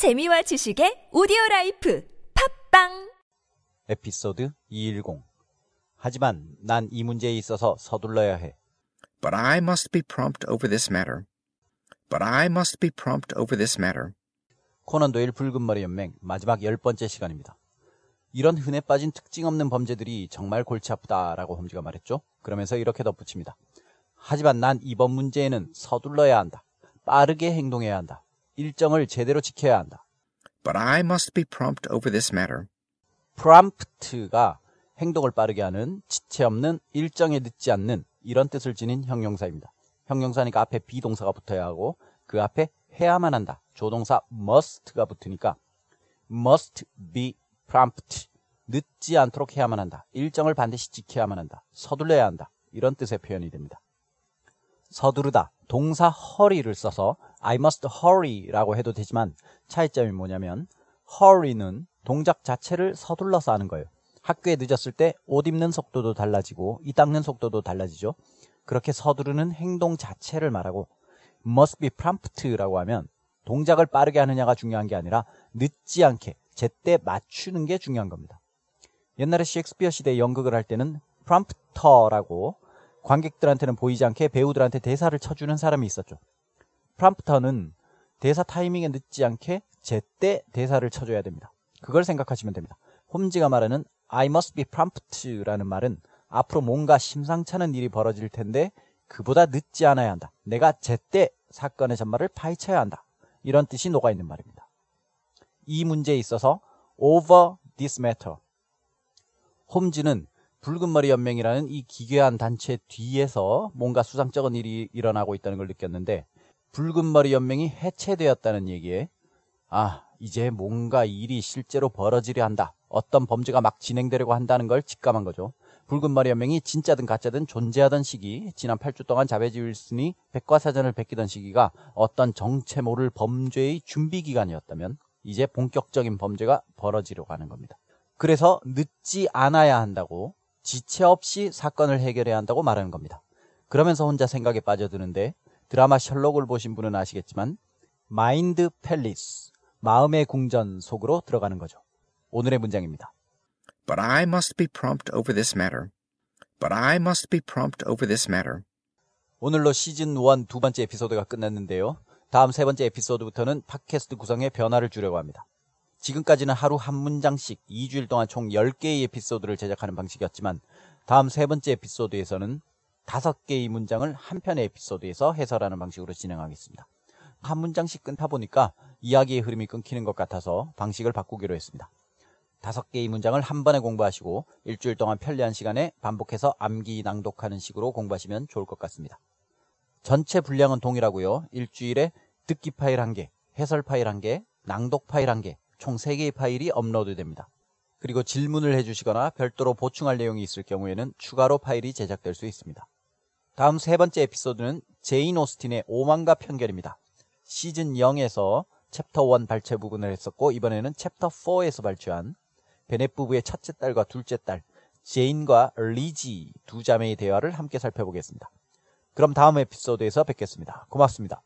재미와 지식의 오디오 라이프 팟빵 에피소드 210 하지만 난 이 문제에 있어서 서둘러야 해. But I must be prompt over this matter. But I must be prompt over this matter. 코난 도일 붉은 머리 연맹 마지막 열 번째 시간입니다. 이런 흔해 빠진 특징 없는 범죄들이 정말 골치 아프다라고 홈즈가 말했죠. 그러면서 이렇게 덧붙입니다. 하지만 난 이번 문제에는 서둘러야 한다. 빠르게 행동해야 한다. 일정을 제대로 지켜야 한다. But I must be prompt over this matter. prompt가 행동을 빠르게 하는 지체 없는 일정에 늦지 않는 이런 뜻을 지닌 형용사입니다. 형용사니까 앞에 비동사가 붙어야 하고 그 앞에 해야만 한다. 조동사 must가 붙으니까 must be prompt 늦지 않도록 해야만 한다. 일정을 반드시 지켜야만 한다. 서둘러야 한다. 이런 뜻의 표현이 됩니다. 서두르다 동사 hurry를 써서 I must hurry라고 해도 되지만 차이점이 뭐냐면 hurry는 동작 자체를 서둘러서 하는 거예요. 학교에 늦었을 때 옷 입는 속도도 달라지고 이 닦는 속도도 달라지죠. 그렇게 서두르는 행동 자체를 말하고 must be prompt라고 하면 동작을 빠르게 하느냐가 중요한 게 아니라 늦지 않게 제때 맞추는 게 중요한 겁니다. 옛날에 셰익스피어 시대 연극을 할 때는 프롬프터라고 관객들한테는 보이지 않게 배우들한테 대사를 쳐주는 사람이 있었죠. 프롬프터는 대사 타이밍에 늦지 않게 제때 대사를 쳐줘야 됩니다. 그걸 생각하시면 됩니다. 홈즈가 말하는 I must be prompt라는 말은 앞으로 뭔가 심상찮은 일이 벌어질 텐데 그보다 늦지 않아야 한다. 내가 제때 사건의 전말을 파헤쳐야 한다. 이런 뜻이 녹아있는 말입니다. 이 문제에 있어서 over this matter. 홈즈는 붉은 머리 연맹이라는 이 기괴한 단체 뒤에서 뭔가 수상쩍은 일이 일어나고 있다는 걸 느꼈는데 붉은 머리 연맹이 해체되었다는 얘기에 아 이제 뭔가 일이 실제로 벌어지려 한다. 어떤 범죄가 막 진행되려고 한다는 걸 직감한 거죠. 붉은 머리 연맹이 진짜든 가짜든 존재하던 시기, 지난 8주 동안 자베지 윌슨이 백과사전을 베끼던 시기가 어떤 정체 모를 범죄의 준비 기간이었다면 이제 본격적인 범죄가 벌어지려고 하는 겁니다. 그래서 늦지 않아야 한다고 지체 없이 사건을 해결해야 한다고 말하는 겁니다. 그러면서 혼자 생각에 빠져드는데 드라마 셜록을 보신 분은 아시겠지만 마인드 팰리스, 마음의 궁전 속으로 들어가는 거죠. 오늘의 문장입니다. But I must be prompt over this matter. But I must be prompt over this matter. 오늘로 시즌 1 두 번째 에피소드가 끝났는데요. 다음 세 번째 에피소드부터는 팟캐스트 구성에 변화를 주려고 합니다. 지금까지는 하루 한 문장씩 2주일 동안 총 10개의 에피소드를 제작하는 방식이었지만 다음 세 번째 에피소드에서는 5개의 문장을 한 편의 에피소드에서 해설하는 방식으로 진행하겠습니다. 한 문장씩 끊다 보니까 이야기의 흐름이 끊기는 것 같아서 방식을 바꾸기로 했습니다. 다섯 개의 문장을 한 번에 공부하시고 일주일 동안 편리한 시간에 반복해서 암기 낭독하는 식으로 공부하시면 좋을 것 같습니다. 전체 분량은 동일하고요. 일주일에 듣기 파일 1개, 해설 파일 1개, 낭독 파일 1개, 총 3개의 파일이 업로드 됩니다. 그리고 질문을 해주시거나 별도로 보충할 내용이 있을 경우에는 추가로 파일이 제작될 수 있습니다. 다음 세 번째 에피소드는 제인 오스틴의 오만과 편견입니다. 시즌 0에서 챕터 1 발췌 부분을 했었고 이번에는 챕터 4에서 발췌한 베넷 부부의 첫째 딸과 둘째 딸 제인과 리지 두 자매의 대화를 함께 살펴보겠습니다. 그럼 다음 에피소드에서 뵙겠습니다. 고맙습니다.